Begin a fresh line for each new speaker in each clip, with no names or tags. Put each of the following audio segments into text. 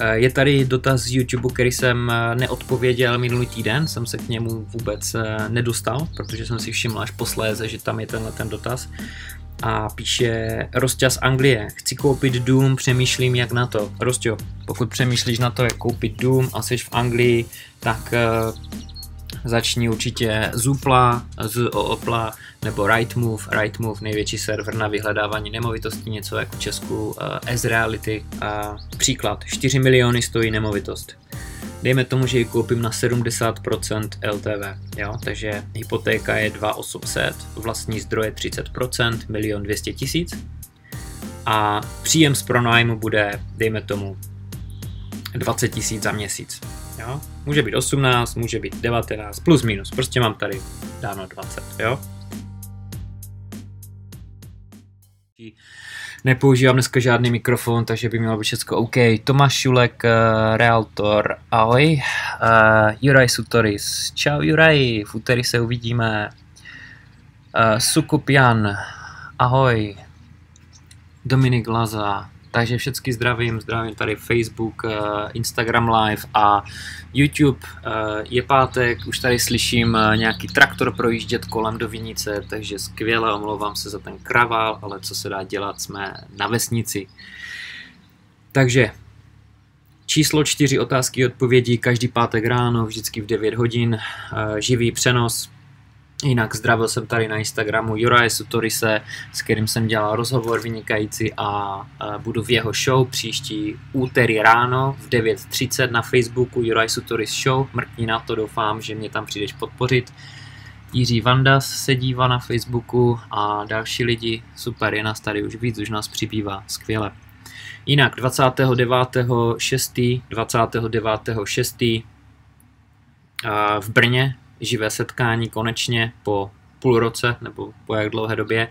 eh, je tady dotaz z YouTube, který jsem eh, neodpověděl minulý týden, jsem se k němu vůbec nedostal, protože jsem si všiml až posléze, že tam je tenhle ten dotaz. A píše Rostě z Anglie, chci koupit dům, přemýšlím jak na to. Rostě, pokud přemýšlíš na to, jak koupit dům a jsi v Anglii, tak začni určitě z Upla, z Opla nebo Rightmove. Rightmove, největší server na vyhledávání nemovitostí, něco jako v Česku, uh, S-Reality. Uh, příklad, 4 miliony stojí nemovitost. Dejme tomu, že ji koupím na 70% LTV, jo? takže hypotéka je 2800, vlastní zdroje 30%, milion 200 tisíc a příjem z pronájmu bude, dejme tomu, 20 tisíc za měsíc. Jo? Může být 18, může být 19, plus minus, prostě mám tady dáno 20, jo? Nepoužívám dneska žádný mikrofon, takže by mělo být všechno OK. Tomáš Šulek, uh, Realtor, ahoj. Uh, Juraj Sutoris, čau Juraj, v úterý se uvidíme. Uh, Sukupian, ahoj. Dominik Laza, takže všechny zdravím, zdravím tady Facebook, eh, Instagram Live a YouTube. Eh, je pátek, už tady slyším eh, nějaký traktor projíždět kolem do Vinice, takže skvěle, omlouvám se za ten kravál, ale co se dá dělat, jsme na vesnici. Takže číslo čtyři otázky odpovědí každý pátek ráno, vždycky v 9 hodin, živý přenos, Jinak zdravil jsem tady na Instagramu Juraje Sutorise, s kterým jsem dělal rozhovor vynikající a budu v jeho show příští úterý ráno v 9.30 na Facebooku Juraj Sutoris Show. Mrkni na to, doufám, že mě tam přijdeš podpořit. Jiří Vandas se dívá na Facebooku a další lidi. Super, je nás tady už víc, už nás přibývá. Skvěle. Jinak 29.6. 29.6. v Brně živé setkání konečně po půl roce nebo po jak dlouhé době.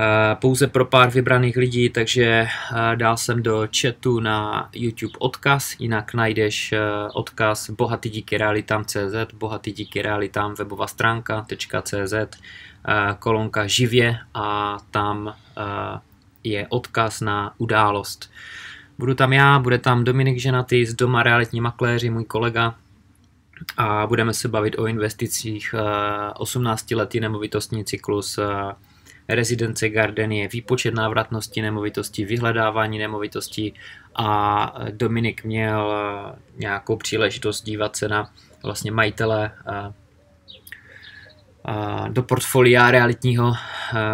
Eh, pouze pro pár vybraných lidí, takže eh, dal jsem do chatu na YouTube odkaz, jinak najdeš eh, odkaz bohatý díky realitám.cz, bohatý díky realitám webová stránka.cz, kolonka živě a tam je odkaz na událost. Budu tam já, bude tam Dominik Ženatý z Doma realitní makléři, můj kolega, a budeme se bavit o investicích 18-letý eh, nemovitostní cyklus, eh, rezidence Gardenie, výpočet návratnosti nemovitosti, vyhledávání nemovitostí a Dominik měl eh, nějakou příležitost dívat se na vlastně majitele do portfolia realitního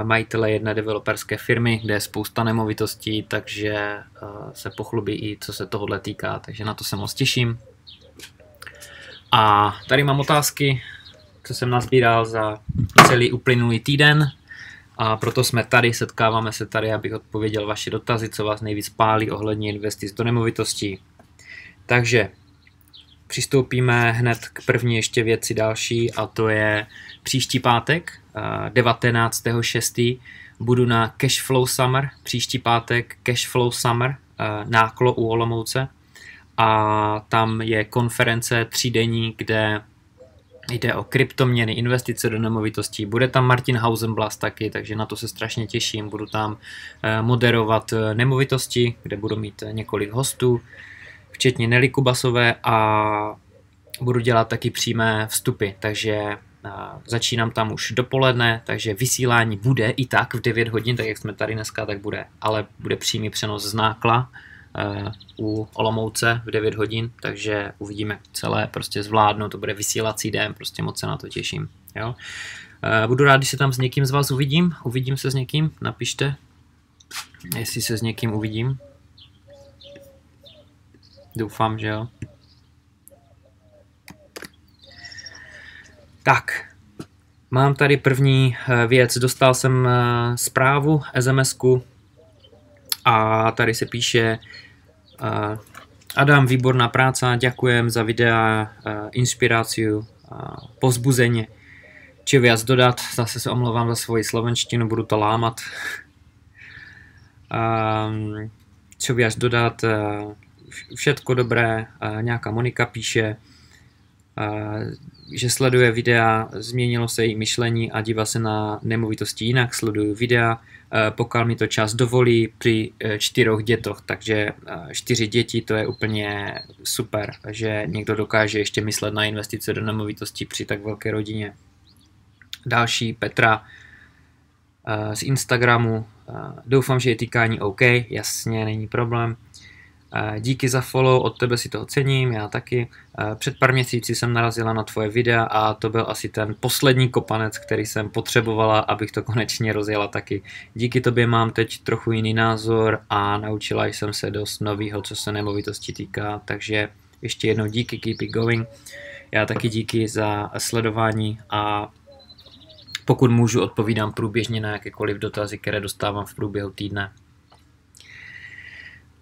majitele jedné developerské firmy, kde je spousta nemovitostí, takže se pochlubí i co se tohohle týká, takže na to se moc těším. A tady mám otázky, co jsem nazbíral za celý uplynulý týden. A proto jsme tady, setkáváme se tady, abych odpověděl vaše dotazy, co vás nejvíc pálí ohledně investic do nemovitostí. Takže přistoupíme hned k první ještě věci další a to je příští pátek, 19.6. budu na Cashflow Summer, příští pátek Cashflow Summer, náklo u Olomouce a tam je konference třídenní, kde jde o kryptoměny, investice do nemovitostí. Bude tam Martin Hausenblast taky, takže na to se strašně těším. Budu tam eh, moderovat eh, nemovitosti, kde budu mít eh, několik hostů, včetně Nelly Kubasové a budu dělat taky přímé vstupy, takže začínám tam už dopoledne, takže vysílání bude i tak v 9 hodin, tak jak jsme tady dneska, tak bude, ale bude přímý přenos z nákla, u Olomouce v 9 hodin, takže uvidíme celé, prostě zvládnu, to bude vysílací den, prostě moc se na to těším. Jo? Eh, budu rád, když se tam s někým z vás uvidím, uvidím se s někým, napište, jestli se s někým uvidím. Doufám, že jo. Tak, mám tady první eh, věc. Dostal jsem zprávu, SMS-ku a tady se píše, Adam, výborná práce, děkujem za videa, inspiraci, pozbuzení. Či viac dodat, zase se omlouvám za svoji slovenštinu, budu to lámat. Co viac dodat, všetko dobré, nějaká Monika píše, že sleduje videa, změnilo se její myšlení a dívá se na nemovitosti jinak, sleduju videa, pokud mi to čas dovolí při čtyřech dětoch, takže čtyři děti to je úplně super, že někdo dokáže ještě myslet na investice do nemovitosti při tak velké rodině. Další Petra z Instagramu, doufám, že je týkání OK, jasně, není problém. Díky za follow, od tebe si toho cením, já taky. Před pár měsíci jsem narazila na tvoje videa a to byl asi ten poslední kopanec, který jsem potřebovala, abych to konečně rozjela taky. Díky tobě mám teď trochu jiný názor a naučila jsem se dost novýho, co se nemovitosti týká, takže ještě jednou díky, keep it going. Já taky díky za sledování a pokud můžu, odpovídám průběžně na jakékoliv dotazy, které dostávám v průběhu týdne.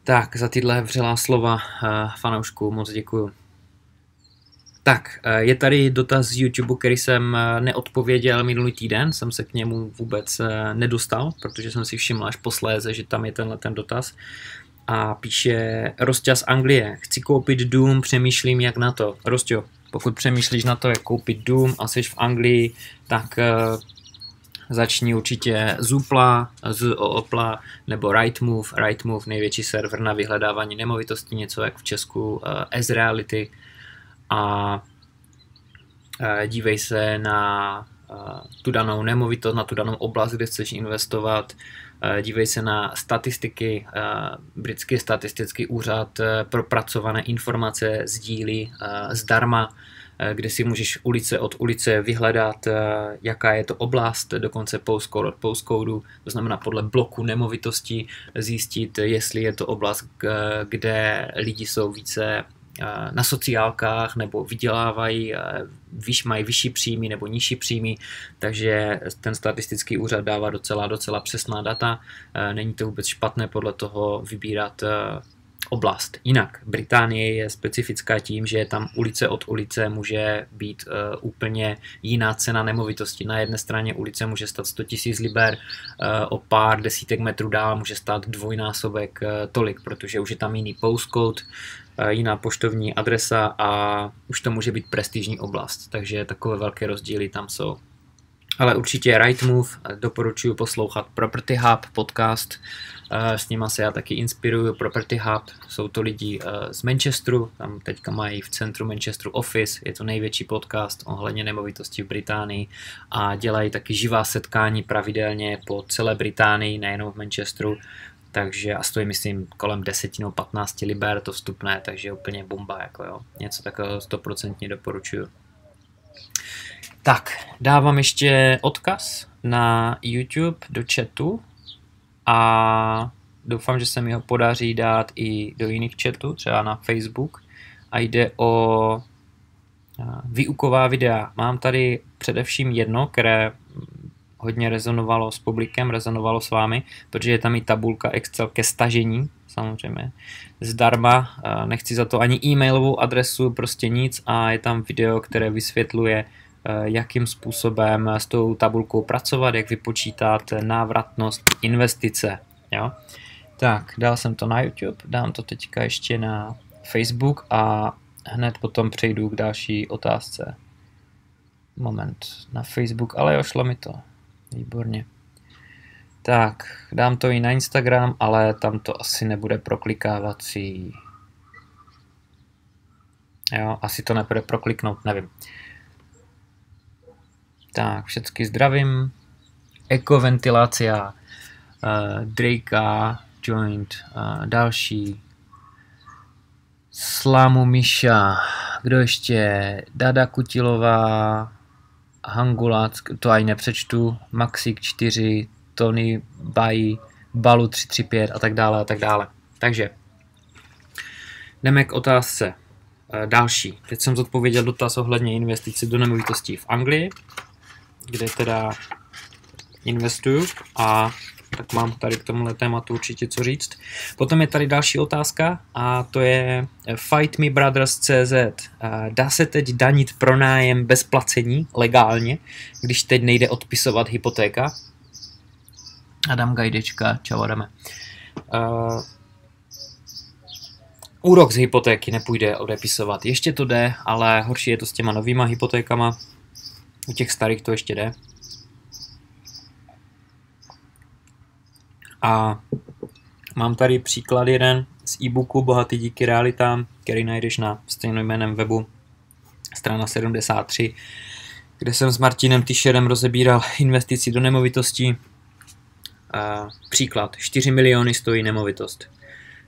Tak, za tyhle vřelá slova uh, fanoušku moc děkuju. Tak, uh, je tady dotaz z YouTube, který jsem uh, neodpověděl minulý týden, jsem se k němu vůbec nedostal, protože jsem si všiml až posléze, že tam je tenhle ten dotaz. A píše Rostě z Anglie, chci koupit dům, přemýšlím jak na to. Rostě, pokud přemýšlíš na to, jak koupit dům a jsi v Anglii, tak začni určitě z Upla, z Opla nebo Rightmove. Rightmove, největší server na vyhledávání nemovitostí, něco jak v Česku uh, S-Reality. A uh, dívej se na uh, tu danou nemovitost, na tu danou oblast, kde chceš investovat. Dívej se na statistiky, britský statistický úřad, propracované informace sdílí zdarma Eh, kde si můžeš ulice od ulice vyhledat, eh, jaká je to oblast, dokonce postcode od postcode, to znamená podle bloku nemovitosti zjistit, jestli je to oblast, kde lidi jsou více eh, na sociálkách nebo vydělávají, víš, mají vyšší příjmy nebo nižší příjmy, takže ten statistický úřad dává docela, docela přesná data. Není to vůbec špatné podle toho vybírat oblast. Jinak Británie je specifická tím, že tam ulice od ulice může být uh, úplně jiná cena nemovitosti. Na jedné straně ulice může stát 100 000 liber, uh, o pár desítek metrů dál může stát dvojnásobek uh, tolik, protože už je tam jiný postcode, uh, jiná poštovní adresa a už to může být prestižní oblast. Takže takové velké rozdíly tam jsou. Ale určitě Rightmove, doporučuji poslouchat Property Hub podcast, Eh, s nima se já taky inspiruju, Property Hub, jsou to lidi eh, z Manchesteru, tam teďka mají v centru Manchesteru Office, je to největší podcast ohledně nemovitosti v Británii a dělají taky živá setkání pravidelně po celé Británii, nejenom v Manchesteru, takže a stojí myslím kolem 10 nebo 15 liber to vstupné, takže úplně bomba, jako jo. Něco takového 100% doporučuju. Tak, dávám ještě odkaz na YouTube do chatu, a doufám, že se mi ho podaří dát i do jiných chatů, třeba na Facebook. A jde o výuková videa. Mám tady především jedno, které hodně rezonovalo s publikem, rezonovalo s vámi, protože je tam i tabulka Excel ke stažení, samozřejmě, zdarma, nechci za to ani e-mailovou adresu, prostě nic. A je tam video, které vysvětluje, jakým způsobem s tou tabulkou pracovat, jak vypočítat návratnost investice. Jo? Tak, dal jsem to na YouTube, dám to teďka ještě na Facebook a hned potom přejdu k další otázce. Moment, na Facebook, ale jo, šlo mi to. Výborně. Tak, dám to i na Instagram, ale tam to asi nebude proklikávací. Jo, asi to nebude prokliknout, nevím. Tak, všetky zdravím. Ekoventilácia, uh, Drakea, Joint, uh, další. Slamu Miša, kdo ještě? Dada Kutilová, Hangulac, to ani nepřečtu, Maxik 4, Tony Bayi, Balu 335 a tak dále a tak dále. Takže jdeme k otázce. Eh, další. Teď jsem zodpověděl dotaz ohledně investicí do nemovitostí v Anglii kde teda investuju a tak mám tady k tomuhle tématu určitě co říct. Potom je tady další otázka a to je Fight Me Brothers CZ. Dá se teď danit pronájem bez placení legálně, když teď nejde odpisovat hypotéka? Adam Gajdečka, čau Adame. Úrok z hypotéky nepůjde odepisovat. Ještě to jde, ale horší je to s těma novýma hypotékama. U těch starých to ještě jde. A mám tady příklad jeden z e-booku Bohatý díky realitám, který najdeš na stejnojmeném webu strana 73, kde jsem s Martinem Tyšerem rozebíral investici do nemovitostí. Příklad, 4 miliony stojí nemovitost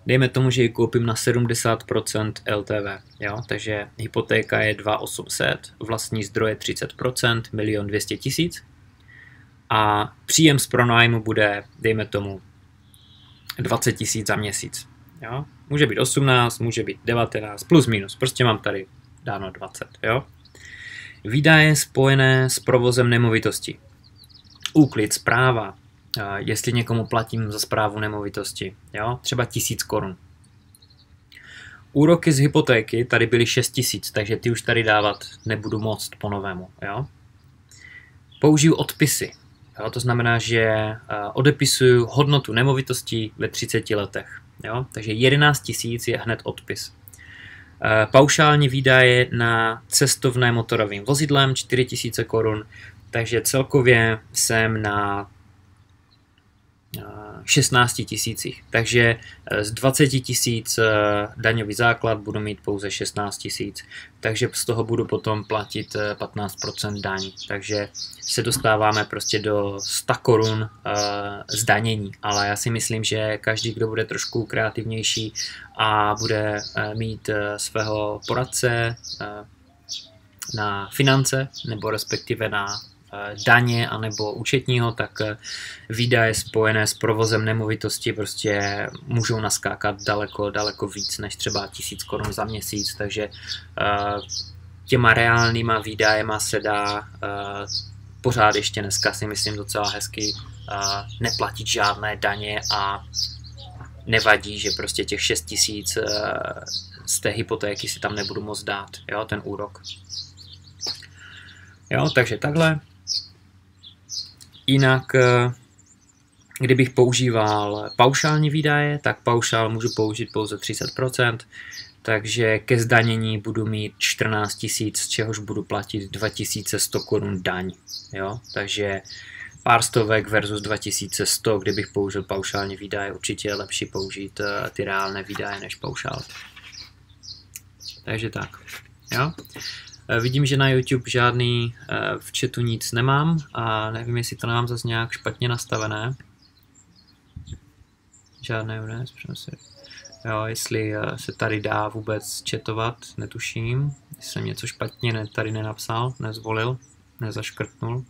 dejme tomu, že ji koupím na 70% LTV, jo? takže hypotéka je 2800, vlastní zdroje 30%, milion 200 tisíc a příjem z pronájmu bude, dejme tomu, 20 tisíc za měsíc. Jo? Může být 18, může být 19, plus minus, prostě mám tady dáno 20. Jo? Výdaje spojené s provozem nemovitosti. Úklid, zpráva, jestli někomu platím za zprávu nemovitosti, jo? třeba tisíc korun. Úroky z hypotéky tady byly 6 tisíc, takže ty už tady dávat nebudu moct po novému. Jo? Použiju odpisy. Jo? To znamená, že odepisuju hodnotu nemovitostí ve 30 letech. Jo? Takže 11 tisíc je hned odpis. Paušální výdaje na cestovné motorovým vozidlem 4000 korun, takže celkově jsem na 16 tisících. Takže eh, z 20 tisíc eh, daňový základ budu mít pouze 16 tisíc, takže z toho budu potom platit 15% eh, daň. Takže se dostáváme prostě do 100 korun zdanění, ale já si myslím, že každý, kdo bude trošku kreativnější a bude mít svého poradce na finance nebo respektive na daně anebo účetního, tak eh, výdaje spojené s provozem nemovitosti prostě můžou naskákat daleko, daleko víc než třeba tisíc korun za měsíc, takže eh, těma reálnýma výdajema se dá pořád ještě dneska si myslím docela hezky neplatit žádné daně a nevadí, že prostě těch 6 tisíc z té hypotéky si tam nebudu moc dát, jo, ten úrok. Jo, takže takhle. Jinak, eh, kdybych používal paušální výdaje, tak paušál můžu použít pouze 30%, takže ke zdanění budu mít 14 tisíc, z čehož budu platit 2100 korun daň. Jo? Takže pár stovek versus 2100, kdybych použil paušální výdaje, určitě je lepší použít eh, ty reálné výdaje než paušál. Takže tak. Jo? Eh, vidím, že na YouTube žádný eh, v chatu nic nemám a nevím, jestli to nemám zase nějak špatně nastavené. Žádné údaje Jo, jestli eh, se tady dá vůbec četovat, netuším. Jestli jsem něco špatně ne, tady nenapsal, nezvolil, nezaškrtnul.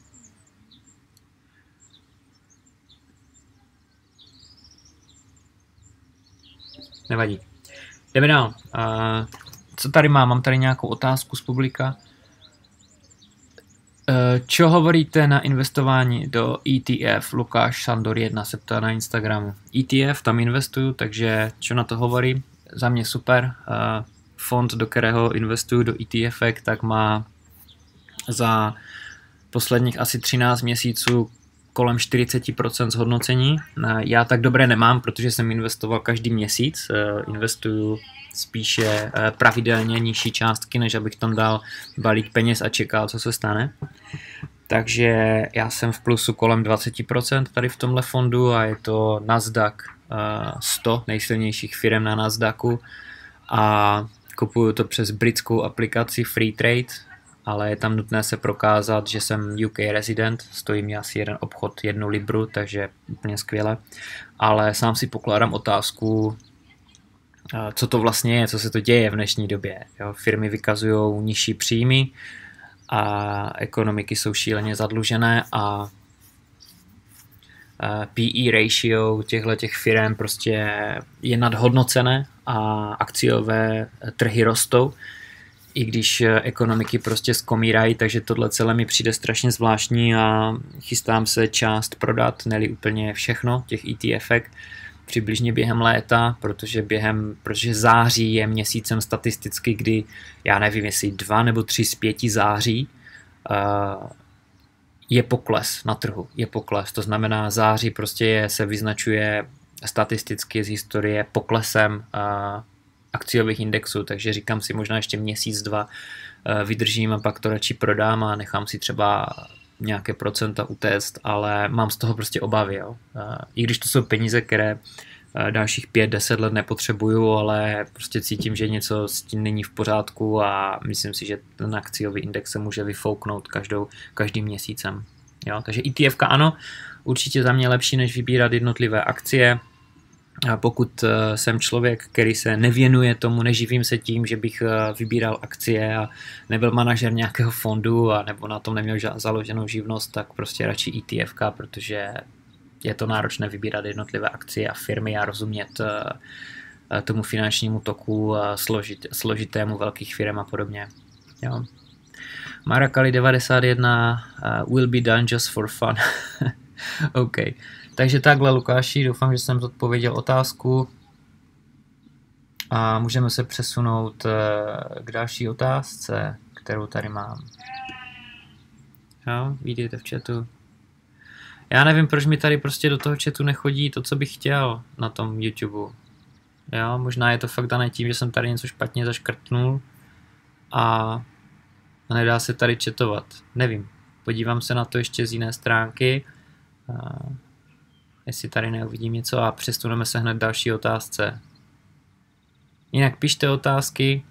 Nevadí. Jdeme dál. Uh, co tady mám? Mám tady nějakou otázku z publika. Eh, čo hovoríte na investování do ETF? Lukáš Sandor 1 se ptá na Instagramu. ETF, tam investuju, takže čo na to hovorí? Za mě super. Eh, fond, do kterého investuju do ETF, tak má za posledních asi 13 měsíců kolem 40% zhodnocení. Eh, já tak dobré nemám, protože jsem investoval každý měsíc. Investuju spíše eh, pravidelně nižší částky, než abych tam dal balík peněz a čekal, co se stane. Takže já jsem v plusu kolem 20% tady v tomhle fondu a je to Nasdaq 100 eh, nejsilnějších firm na Nasdaqu a kupuju to přes britskou aplikaci Free Trade, ale je tam nutné se prokázat, že jsem UK resident, stojí mi asi jeden obchod jednu libru, takže úplně skvěle. Ale sám si pokládám otázku, co to vlastně je, co se to děje v dnešní době. Jo? Firmy vykazují nižší příjmy a ekonomiky jsou šíleně zadlužené a PE ratio těchto těch firm prostě je nadhodnocené a akciové trhy rostou, i když ekonomiky prostě skomírají, takže tohle celé mi přijde strašně zvláštní a chystám se část prodat, neli úplně všechno těch ETF přibližně během léta, protože během, protože září je měsícem statisticky, kdy já nevím, jestli dva nebo tři z pěti září uh, je pokles na trhu, je pokles. To znamená, září prostě je, se vyznačuje statisticky z historie poklesem uh, akciových indexů, takže říkám si možná ještě měsíc, dva vydržím a pak to radši prodám a nechám si třeba nějaké procenta utéct, ale mám z toho prostě obavy. Jo. I když to jsou peníze, které dalších 5-10 let nepotřebuju, ale prostě cítím, že něco s tím není v pořádku a myslím si, že ten akciový index se může vyfouknout každou, každým měsícem. Jo? Takže ETF ano, určitě za mě lepší, než vybírat jednotlivé akcie. A pokud eh, jsem člověk, který se nevěnuje tomu, neživím se tím, že bych eh, vybíral akcie a nebyl manažer nějakého fondu a nebo na tom neměl založenou živnost, tak prostě radši ETF, protože je to náročné vybírat jednotlivé akcie a firmy a rozumět eh, tomu finančnímu toku složit, složitému velkých firm a podobně. Jo. Marakali 91 uh, will be done just for fun. OK. Takže takhle, Lukáši, doufám, že jsem zodpověděl otázku. A můžeme se přesunout uh, k další otázce, kterou tady mám. Jo, vidíte v chatu. Já nevím, proč mi tady prostě do toho chatu nechodí to, co bych chtěl na tom YouTube. Jo, možná je to fakt dané tím, že jsem tady něco špatně zaškrtnul a a nedá se tady četovat. Nevím. Podívám se na to ještě z jiné stránky. Jestli tady neuvidím něco a přestuneme se hned další otázce. Jinak pište otázky.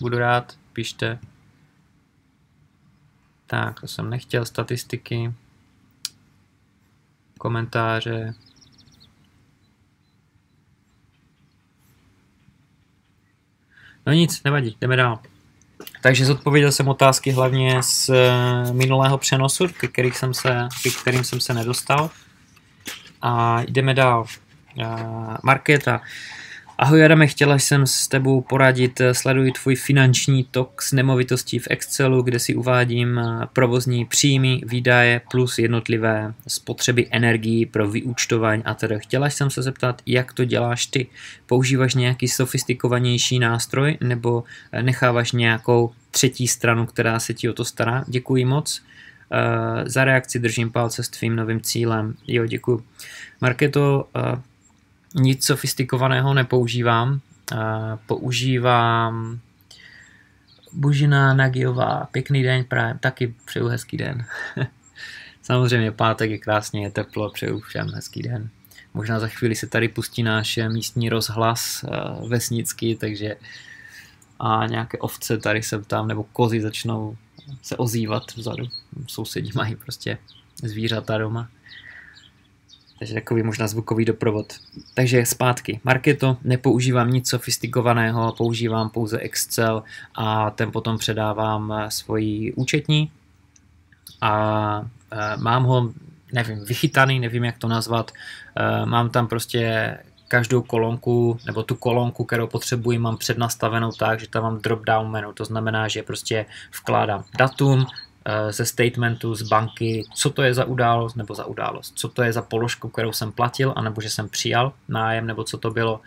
Budu rád, pište. Tak, to jsem nechtěl, statistiky, komentáře. No nic, nevadí, jdeme dál. Takže zodpověděl jsem otázky hlavně z minulého přenosu, ke, kterých jsem se, ke kterým jsem se nedostal. A jdeme dál. Markéta. Ahoj Adame, chtěla jsem s tebou poradit, sleduji tvůj finanční tok z nemovitostí v Excelu, kde si uvádím provozní příjmy, výdaje plus jednotlivé spotřeby energií pro vyúčtování a tedy. Chtěla jsem se zeptat, jak to děláš ty? Používáš nějaký sofistikovanější nástroj nebo eh, necháváš nějakou třetí stranu, která se ti o to stará? Děkuji moc. Uh, za reakci držím palce s tvým novým cílem. Jo, děkuji. Marketo, uh, nic sofistikovaného nepoužívám. Používám Božina Nagiová, pěkný den, právě taky přeju hezký den. Samozřejmě pátek je krásně, je teplo, přeju všem hezký den. Možná za chvíli se tady pustí náš místní rozhlas vesnický, takže a nějaké ovce tady se tam, nebo kozy začnou se ozývat vzadu. Sousedí mají prostě zvířata doma. Takže takový možná zvukový doprovod. Takže zpátky. Marketo, nepoužívám nic sofistikovaného, používám pouze Excel a ten potom předávám eh, svoji účetní a e, mám ho, nevím, vychytaný, nevím jak to nazvat, e, mám tam prostě každou kolonku, nebo tu kolonku, kterou potřebuji, mám přednastavenou tak, že tam mám drop-down menu, to znamená, že prostě vkládám datum, Eh, ze statementu z banky, co to je za událost nebo za událost, co to je za položku, kterou jsem platil, anebo že jsem přijal nájem, nebo co to bylo,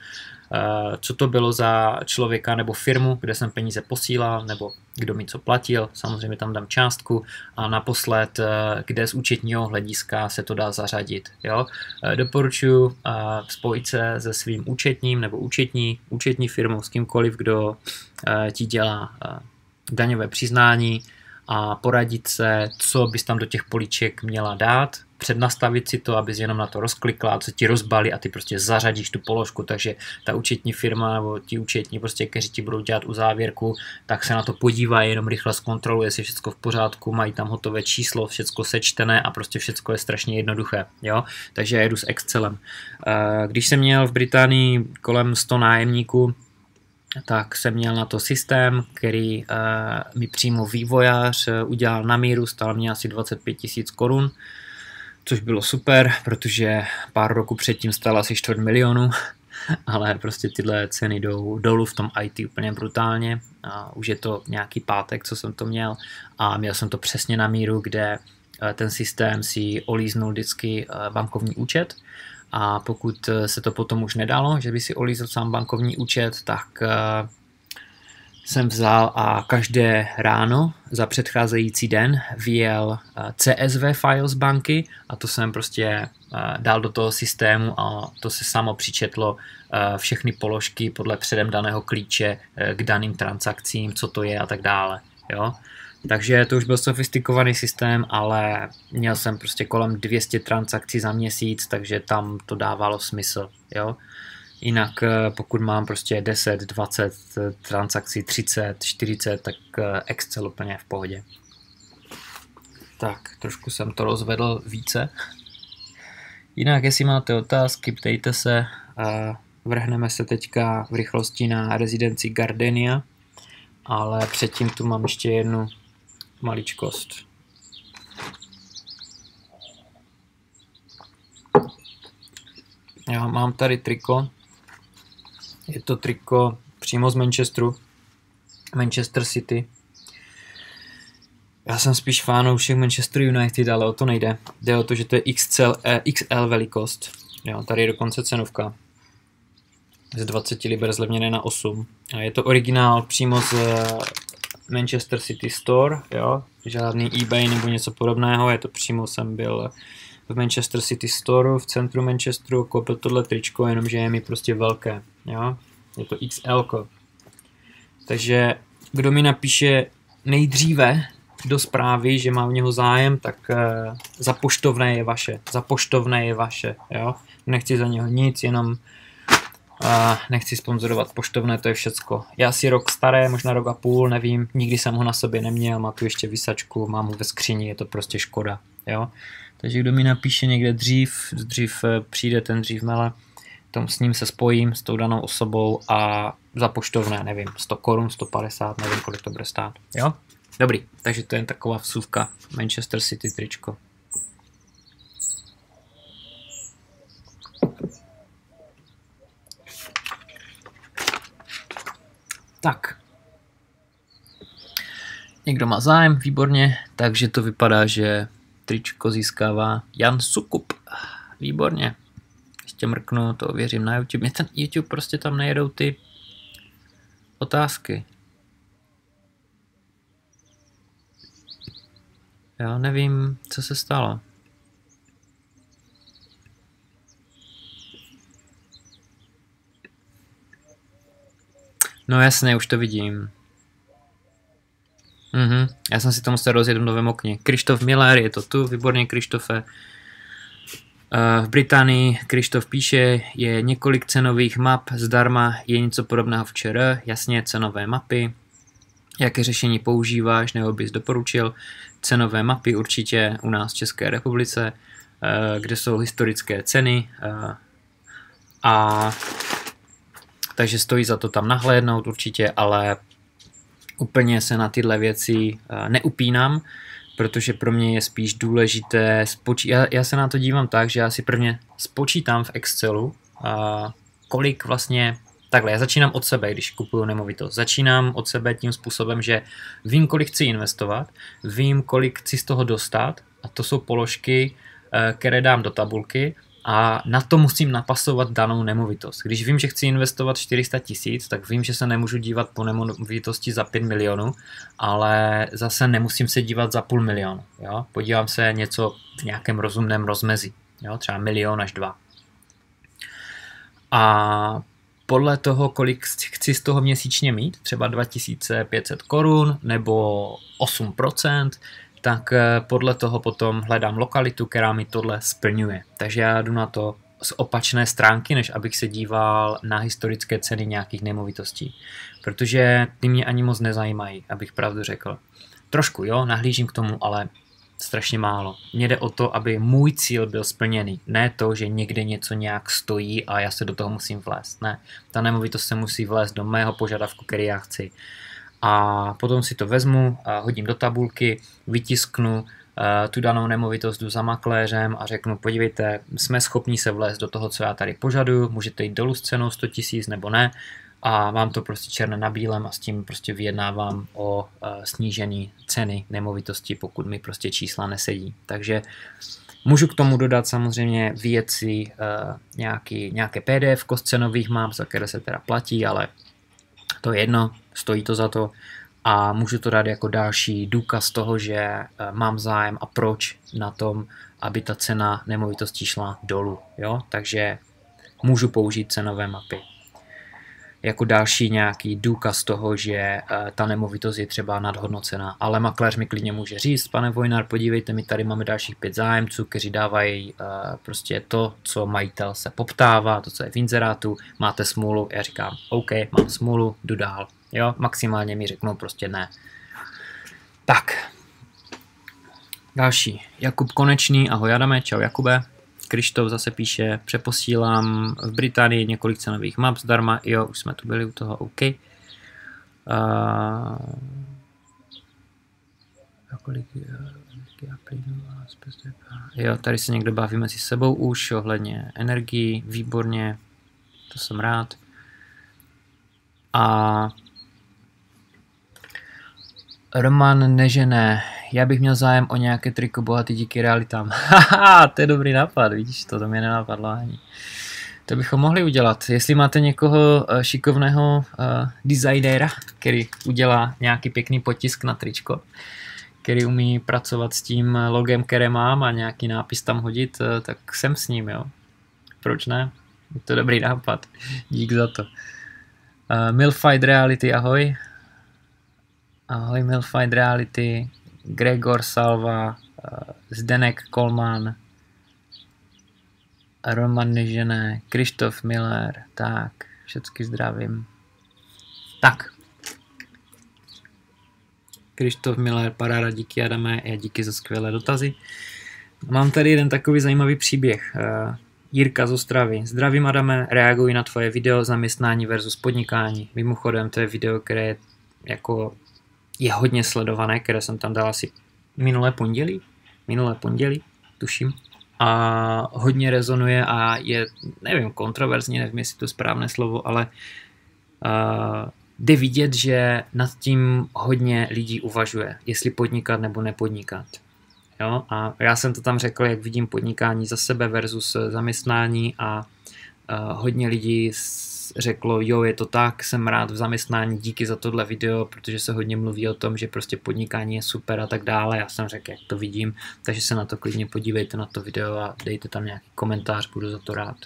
co to bylo za člověka nebo firmu, kde jsem peníze posílal, nebo kdo mi co platil, samozřejmě tam dám částku a naposled, eh, kde z účetního hlediska se to dá zařadit. Jo? Doporučuji spojit se se svým účetním nebo účetní, účetní firmou, s kýmkoliv, kdo ti dělá daňové přiznání, a poradit se, co bys tam do těch políček měla dát, přednastavit si to, abys jenom na to rozklikla, co ti rozbalí a ty prostě zařadíš tu položku, takže ta účetní firma nebo ti účetní, prostě, kteří ti budou dělat u závěrku, tak se na to podívají, jenom rychle zkontroluje, jestli všechno v pořádku, mají tam hotové číslo, všechno sečtené a prostě všechno je strašně jednoduché, jo, takže já jedu s Excelem. Eh, když jsem měl v Británii kolem 100 nájemníků, tak jsem měl na to systém, který uh, mi přímo vývojář uh, udělal na míru, stál mě asi 25 tisíc korun, což bylo super, protože pár roku předtím stál asi čtvrt milionu, ale prostě tyhle ceny jdou dolů v tom IT úplně brutálně. A už je to nějaký pátek, co jsem to měl a měl jsem to přesně na míru, kde uh, ten systém si olíznul vždycky bankovní účet a pokud eh, se to potom už nedalo, že by si olízl sám bankovní účet, tak eh, jsem vzal a každé ráno za předcházející den vyjel eh, CSV file z banky a to jsem prostě eh, dal do toho systému a to se samo přičetlo eh, všechny položky podle předem daného klíče k daným transakcím, co to je a tak dále. Jo? Takže to už byl sofistikovaný systém, ale měl jsem prostě kolem 200 transakcí za měsíc, takže tam to dávalo smysl. Jo? Jinak eh, pokud mám prostě 10, 20 eh, transakcí, 30, 40, tak eh, Excel úplně v pohodě. Tak, trošku jsem to rozvedl více. Jinak, jestli máte otázky, ptejte se. Vrhneme se teďka v rychlosti na rezidenci Gardenia, ale předtím tu mám ještě jednu maličkost. Já mám tady triko, je to triko přímo z Manchesteru, Manchester City. Já jsem spíš všech Manchester United, ale o to nejde. Jde o to, že to je XL, eh, XL velikost. Jo, tady je dokonce cenovka. Z 20 liber zlevněné na 8. A je to originál přímo z eh, Manchester City Store, jo, žádný eBay nebo něco podobného, je to přímo jsem byl v Manchester City Store v centru Manchesteru, koupil tohle tričko, jenomže je mi prostě velké, jo, je to XL. Takže kdo mi napíše nejdříve do zprávy, že má v něho zájem, tak uh, za poštovné je vaše, za poštovné je vaše, jo, nechci za něho nic, jenom uh, nechci sponzorovat poštovné, to je všecko. Já si rok staré, možná rok a půl, nevím, nikdy jsem ho na sobě neměl, má tu ještě vysačku, mám ho ve skříni, je to prostě škoda, jo. Takže kdo mi napíše někde dřív, dřív eh, přijde ten dřív mele, tom s ním se spojím, s tou danou osobou a za poštovné, nevím, 100 korun, 150, nevím, kolik to bude stát. Jo? Dobrý, takže to je taková vsuvka. Manchester City tričko. Tak. Někdo má zájem, výborně, takže to vypadá, že tričko získává Jan Sukup. Výborně ještě mrknu, to věřím na YouTube. Mě ten YouTube prostě tam nejedou ty otázky. Já nevím, co se stalo. No jasně, už to vidím. Mhm, já jsem si to musel rozjet v novém okně. Krištof Miller, je to tu, výborně Krištofe. Eh, v Británii Krištof píše, je několik cenových map zdarma, je něco podobného včera, jasně cenové mapy, jaké řešení používáš nebo bys doporučil. Cenové mapy určitě u nás v České republice, eh, kde jsou historické ceny eh, a takže stojí za to tam nahlédnout určitě, ale úplně se na tyhle věci neupínám, protože pro mě je spíš důležité spočítat. Já, já se na to dívám tak, že já si prvně spočítám v Excelu, a kolik vlastně Takhle, já začínám od sebe, když kupuju nemovitost. Začínám od sebe tím způsobem, že vím, kolik chci investovat, vím, kolik chci z toho dostat a to jsou položky, eh, které dám do tabulky a na to musím napasovat danou nemovitost. Když vím, že chci investovat 400 tisíc, tak vím, že se nemůžu dívat po nemovitosti za 5 milionů, ale zase nemusím se dívat za půl milionu. Jo? Podívám se něco v nějakém rozumném rozmezí, jo? třeba milion až dva. A podle toho, kolik chci z toho měsíčně mít, třeba 2500 korun nebo 8%, tak eh, podle toho potom hledám lokalitu, která mi tohle splňuje. Takže já jdu na to z opačné stránky, než abych se díval na historické ceny nějakých nemovitostí. Protože ty mě ani moc nezajímají, abych pravdu řekl. Trošku, jo, nahlížím k tomu, ale strašně málo. Mně jde o to, aby můj cíl byl splněný. Ne to, že někde něco nějak stojí a já se do toho musím vlézt. Ne, ta nemovitost se musí vlézt do mého požadavku, který já chci a potom si to vezmu, hodím do tabulky, vytisknu eh, tu danou nemovitost, jdu za makléřem a řeknu, podívejte, jsme schopni se vlézt do toho, co já tady požaduju, můžete jít dolů s cenou 100 tisíc nebo ne a mám to prostě černé na bílém a s tím prostě vyjednávám o uh, snížení ceny nemovitosti, pokud mi prostě čísla nesedí. Takže můžu k tomu dodat samozřejmě věci, uh, nějaký, nějaké PDF z cenových map, za které se teda platí, ale to je jedno, stojí to za to a můžu to dát jako další důkaz toho, že eh, mám zájem a proč na tom, aby ta cena nemovitostí šla dolů. Jo? Takže můžu použít cenové mapy jako další nějaký důkaz toho, že eh, ta nemovitost je třeba nadhodnocená. Ale makléř mi klidně může říct, pane Vojnar, podívejte, my tady máme dalších pět zájemců, kteří dávají uh, prostě to, co majitel se poptává, to, co je v inzerátu, máte smůlu. Já říkám, OK, mám smůlu, jdu dál. Jo, maximálně mi řeknou prostě ne. Tak. Další. Jakub Konečný, ahoj Adame, čau Jakube. Krištof zase píše, přeposílám v Británii několik cenových map zdarma, jo, už jsme tu byli u toho, OK. Uh, kolik, jo, tady se někdo baví mezi sebou už ohledně energii, výborně, to jsem rád. A Roman nežené, já bych měl zájem o nějaké triko bohatý díky realitám. Haha, to je dobrý nápad, vidíš, to, to mě nenapadlo ani. To bychom mohli udělat. Jestli máte někoho uh, šikovného uh, designera, který udělá nějaký pěkný potisk na tričko, který umí pracovat s tím logem, které mám a nějaký nápis tam hodit, uh, tak jsem s ním, jo. Proč ne? Je to dobrý nápad. Dík za to. Uh, Milfight Reality, ahoj. Ahoj Milfight Reality. Gregor Salva, eh, Zdenek Kolman, Roman Nežené, Krištof Miller, tak, všechny zdravím. Tak. Krištof Miller, paráda, díky Adame, a díky za skvělé dotazy. Mám tady jeden takový zajímavý příběh. Uh, Jirka z Ostravy. Zdravím Adame, reaguji na tvoje video zaměstnání versus podnikání. Mimochodem, to je video, které je jako je hodně sledované, které jsem tam dal asi minulé pondělí, minulé pondělí, tuším, a hodně rezonuje a je, nevím, kontroverzní, nevím, jestli to správné slovo, ale uh, jde vidět, že nad tím hodně lidí uvažuje, jestli podnikat nebo nepodnikat. Jo? A já jsem to tam řekl, jak vidím podnikání za sebe versus zaměstnání a uh, hodně lidí řeklo, jo, je to tak, jsem rád v zaměstnání, díky za tohle video, protože se hodně mluví o tom, že prostě podnikání je super a tak dále. Já jsem řekl, jak to vidím, takže se na to klidně podívejte na to video a dejte tam nějaký komentář, budu za to rád.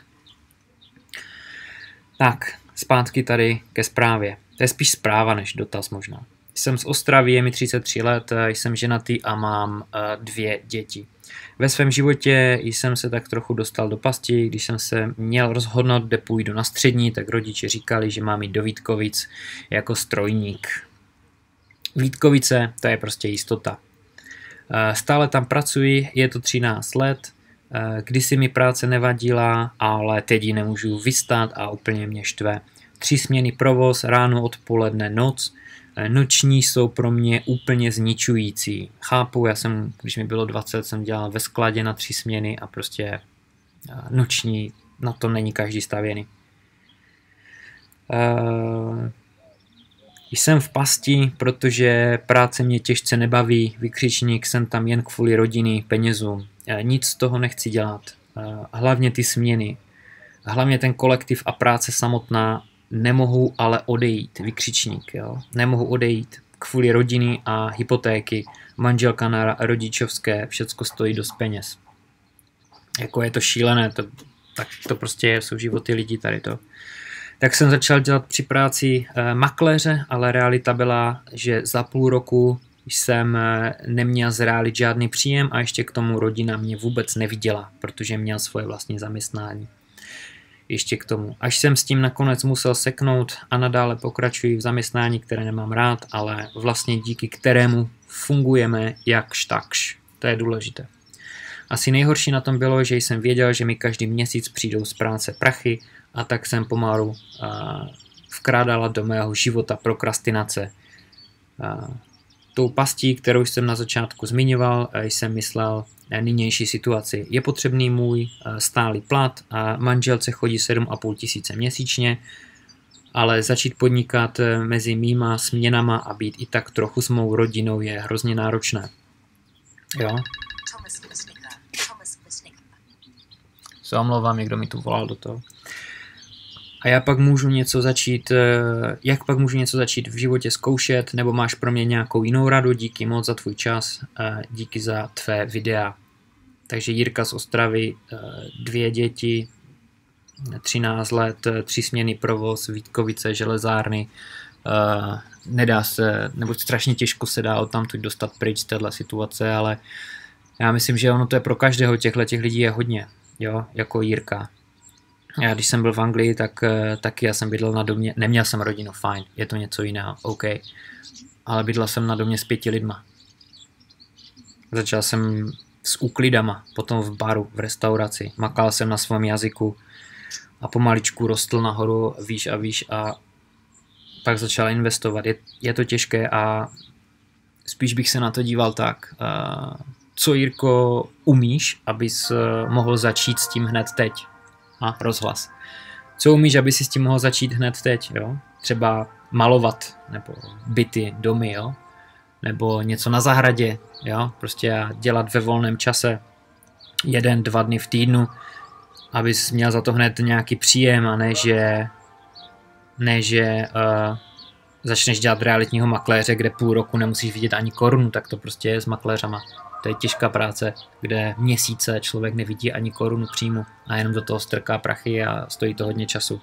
Tak, zpátky tady ke zprávě. To je spíš zpráva než dotaz možná. Jsem z Ostravy, je mi 33 let, jsem ženatý a mám uh, dvě děti. Ve svém životě jsem se tak trochu dostal do pasti, když jsem se měl rozhodnout, kde půjdu na střední, tak rodiče říkali, že mám jít do Vítkovic jako strojník. Vítkovice, to je prostě jistota. Eh, stále tam pracuji, je to 13 let, eh, kdysi mi práce nevadila, ale teď ji nemůžu vystát a úplně mě štve. Tři směny provoz, ráno, odpoledne, noc, Eh, noční jsou pro mě úplně zničující. Chápu, já jsem, když mi bylo 20, jsem dělal ve skladě na tři směny a prostě eh, noční, na to není každý stavěný. Uh, jsem v pasti, protože práce mě těžce nebaví, vykřičník jsem tam jen kvůli rodiny, penězům. Nic z toho nechci dělat. Hlavně ty směny. Hlavně ten kolektiv a práce samotná nemohu ale odejít, vykřičník, jo. Nemohu odejít kvůli rodiny a hypotéky, manželka na rodičovské, všecko stojí dost peněz. Jako je to šílené, to, tak to prostě je, jsou životy lidí tady to. Tak jsem začal dělat při práci eh, makléře, ale realita byla, že za půl roku jsem eh, neměl zreálit žádný příjem a ještě k tomu rodina mě vůbec neviděla, protože měl svoje vlastní zaměstnání ještě k tomu. Až jsem s tím nakonec musel seknout a nadále pokračuji v zaměstnání, které nemám rád, ale vlastně díky kterému fungujeme jakž takž. To je důležité. Asi nejhorší na tom bylo, že jsem věděl, že mi každý měsíc přijdou z práce prachy a tak jsem pomalu vkrádala do mého života prokrastinace. Tou pastí, kterou jsem na začátku zmiňoval, jsem myslel nynější situaci. Je potřebný můj eh, stálý plat a manželce chodí 7,5 tisíce měsíčně, ale začít podnikat eh, mezi mýma směnama a být i tak trochu s mou rodinou je hrozně náročné. Jo? Se omlouvám, někdo mi tu volal do toho. A já pak můžu něco začít, eh, jak pak můžu něco začít v životě zkoušet, nebo máš pro mě nějakou jinou radu, díky moc za tvůj čas, díky za tvé videa. Takže Jirka z Ostravy, eh, dvě děti, 13 let, tři směny provoz, Vítkovice, železárny, eh, nedá se, nebo strašně těžko se dá od tamtud dostat pryč z téhle situace, ale já myslím, že ono to je pro každého těchto těch lidí je hodně, jo, jako Jirka. Já když jsem byl v Anglii, tak eh, taky já jsem bydlel na domě, neměl jsem rodinu, fajn, je to něco jiného, OK. Ale bydlel jsem na domě s pěti lidma. Začal jsem s úklidama, potom v baru, v restauraci, makal jsem na svém jazyku a pomaličku rostl nahoru výš a výš a pak začal investovat. Je, je to těžké a spíš bych se na to díval tak, uh, co Jirko umíš, abys uh, mohl začít s tím hned teď. A rozhlas. Co umíš, aby si s tím mohl začít hned teď, jo? Třeba malovat, nebo byty, domy, jo? Nebo něco na zahradě, jo? Prostě dělat ve volném čase jeden, dva dny v týdnu, abys měl za to hned nějaký příjem a ne, že, ne, že uh, začneš dělat realitního makléře, kde půl roku nemusíš vidět ani korunu, tak to prostě je s makléřama. To je těžká práce, kde měsíce člověk nevidí ani korunu příjmu a jenom do toho strká prachy a stojí to hodně času.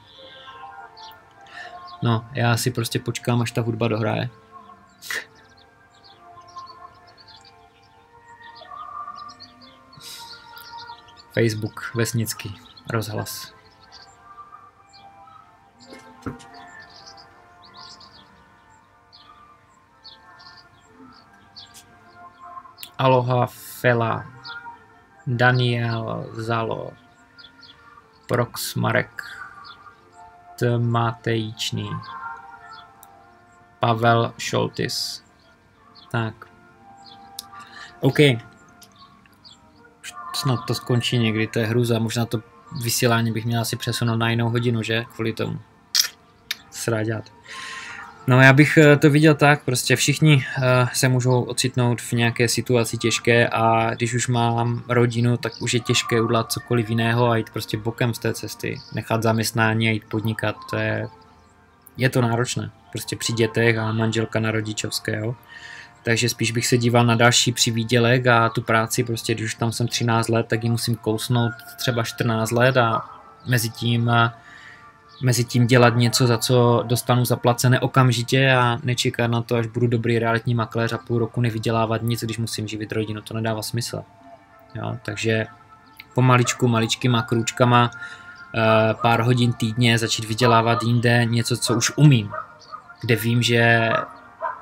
No, já si prostě počkám, až ta hudba dohraje. Facebook, vesnický, rozhlas. Aloha Fela, Daniel Zalo, Prox Marek, Tmatejíčný, Pavel Šoltis. Tak. OK. Snad to skončí někdy, to je hruza. Možná to vysílání bych měl asi přesunout na jinou hodinu, že? Kvůli tomu. Sráďat. No já bych eh, to viděl tak, prostě všichni eh, se můžou ocitnout v nějaké situaci těžké a když už mám rodinu, tak už je těžké udělat cokoliv jiného a jít prostě bokem z té cesty. Nechat zaměstnání a jít podnikat, to je, je to náročné. Prostě při dětech a manželka na rodičovské, jo. Takže spíš bych se díval na další přivídělek a tu práci, prostě když už tam jsem 13 let, tak ji musím kousnout třeba 14 let a mezi tím eh, mezi tím dělat něco, za co dostanu zaplacené okamžitě a nečekat na to, až budu dobrý realitní makléř a půl roku nevydělávat nic, když musím živit rodinu. To nedává smysl. Jo, takže pomaličku, maličkýma krůčkama, eh, pár hodin týdně začít vydělávat jinde něco, co už umím, kde vím, že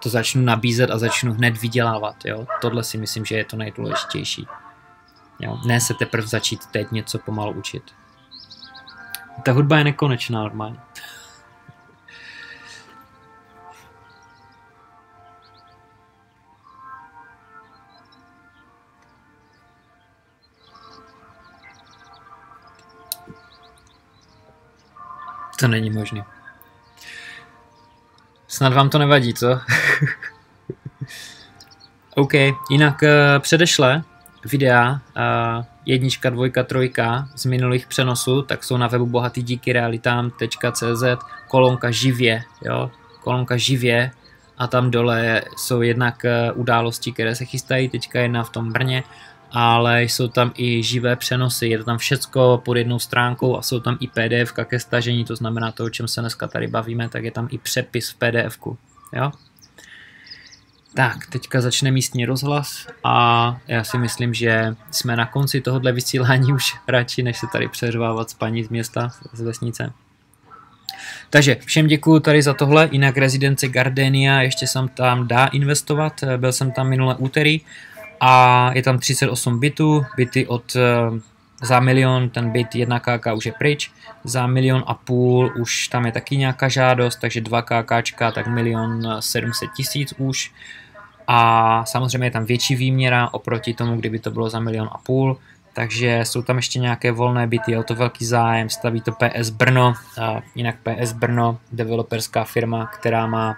to začnu nabízet a začnu hned vydělávat. Jo? Tohle si myslím, že je to nejdůležitější. Jo? Ne se teprve začít teď něco pomalu učit. Ta hudba je nekonečná normálně. To není možné. Snad vám to nevadí, co? OK, jinak uh, předešle videa jednička, dvojka, trojka z minulých přenosů, tak jsou na webu bohatý díky realitám.cz kolonka živě, jo, kolonka živě a tam dole jsou jednak eh, události, které se chystají, teďka jedna v tom Brně, ale jsou tam i živé přenosy, je to tam všecko pod jednou stránkou a jsou tam i PDF ke stažení, to znamená to, o čem se dneska tady bavíme, tak je tam i přepis v PDF. Jo? Tak, teďka začne místní rozhlas a já si myslím, že jsme na konci tohohle vysílání už radši, než se tady přeřvávat s paní z města, z vesnice. Takže všem děkuji tady za tohle, jinak rezidence Gardenia, ještě jsem tam dá investovat, byl jsem tam minulé úterý a je tam 38 bytů, byty od eh, za milion, ten byt 1 KK už je pryč, za milion a půl už tam je taky nějaká žádost, takže 2 KK, tak milion 700 tisíc už a samozřejmě je tam větší výměra oproti tomu, kdyby to bylo za milion a půl, takže jsou tam ještě nějaké volné byty, o to velký zájem, staví to PS Brno, jinak PS Brno, developerská firma, která má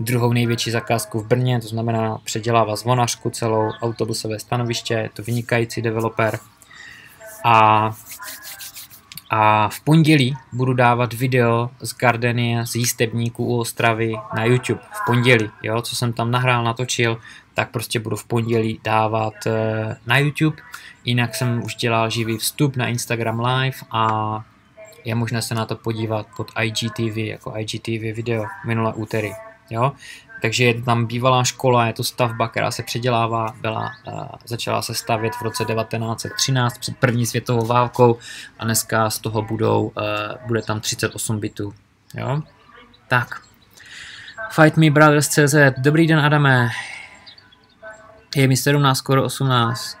druhou největší zakázku v Brně, to znamená předělává zvonařku celou, autobusové stanoviště, je to vynikající developer. A A v pondělí budu dávat video z Gardenie, z jístebníků u Ostravy na YouTube. V pondělí, jo, co jsem tam nahrál, natočil, tak prostě budu v pondělí dávat eh, na YouTube. Jinak jsem už dělal živý vstup na Instagram Live a je možné se na to podívat pod IGTV, jako IGTV video minulé úterý. Jo? Takže je tam bývalá škola, je to stavba, která se předělává, byla, uh, začala se stavět v roce 1913 před první světovou válkou a dneska z toho budou, uh, bude tam 38 bytů. Jo? Tak. Fight Me Brothers CZ. Dobrý den, Adame. Je mi 17, skoro 18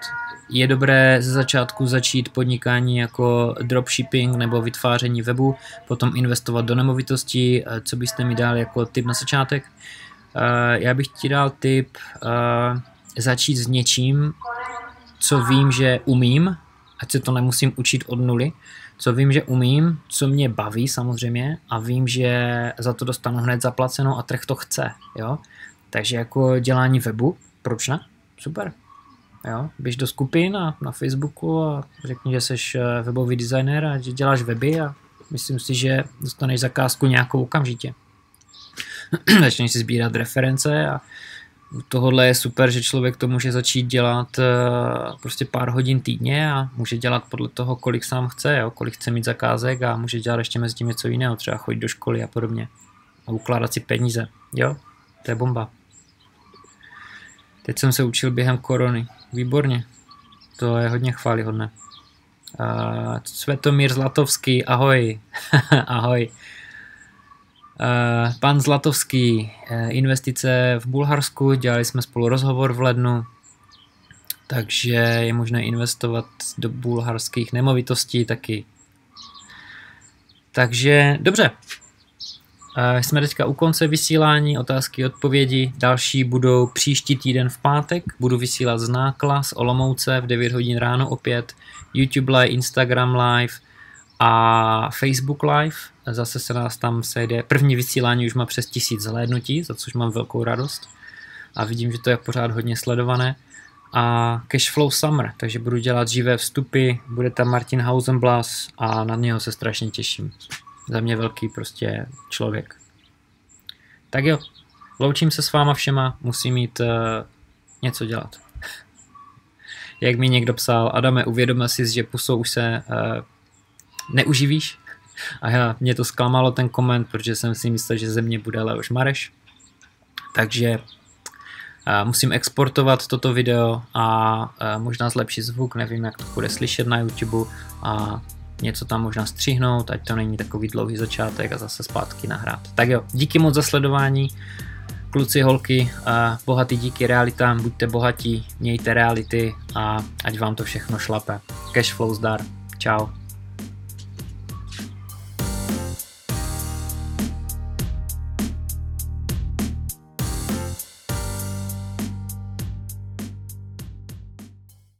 je dobré ze začátku začít podnikání jako dropshipping nebo vytváření webu, potom investovat do nemovitostí. Eh, co byste mi dal jako tip na začátek? Eh, já bych ti dal tip eh, začít s něčím, co vím, že umím, ať se to nemusím učit od nuly, co vím, že umím, co mě baví samozřejmě a vím, že za to dostanu hned zaplaceno a trh to chce, jo. Takže jako dělání webu, proč ne? Super. Jo? Běž do skupin a na Facebooku a řekni, že jsi eh, webový designer a že děláš weby a myslím si, že dostaneš zakázku nějakou okamžitě. Začneš si sbírat reference a tohle je super, že člověk to může začít dělat eh, prostě pár hodin týdně a může dělat podle toho, kolik sám chce, jo? kolik chce mít zakázek a může dělat ještě mezi tím něco jiného, třeba chodit do školy a podobně a ukládat si peníze. Jo, to je bomba. Teď jsem se učil během korony. Výborně. To je hodně chválihodné. Uh, Svetomír Zlatovský, ahoj. ahoj. Uh, pan Zlatovský, uh, investice v Bulharsku, dělali jsme spolu rozhovor v lednu, takže je možné investovat do bulharských nemovitostí taky. Takže dobře, jsme teďka u konce vysílání, otázky, odpovědi. Další budou příští týden v pátek. Budu vysílat z Nákla, z Olomouce v 9 hodin ráno opět. YouTube live, Instagram live a Facebook live. Zase se nás tam sejde. První vysílání už má přes tisíc zhlédnutí, za což mám velkou radost. A vidím, že to je pořád hodně sledované. A Cashflow Summer, takže budu dělat živé vstupy, bude tam Martin Hausenblas a na něho se strašně těším za mě velký prostě člověk. Tak jo, loučím se s váma všema, musím mít uh, něco dělat. Jak mi někdo psal, Adame, uvědomil si, že pusou už se uh, neuživíš? A já, mě to zklamalo ten koment, protože jsem si myslel, že ze mě bude Leoš Mareš. Takže uh, musím exportovat toto video a uh, možná zlepšit zvuk, nevím, jak to bude slyšet na YouTube a něco tam možná střihnout, ať to není takový dlouhý začátek a zase zpátky nahrát. Tak jo, díky moc za sledování, kluci, holky, a bohatý díky realitám, buďte bohatí, mějte reality a ať vám to všechno šlape. Cashflow zdar, čau.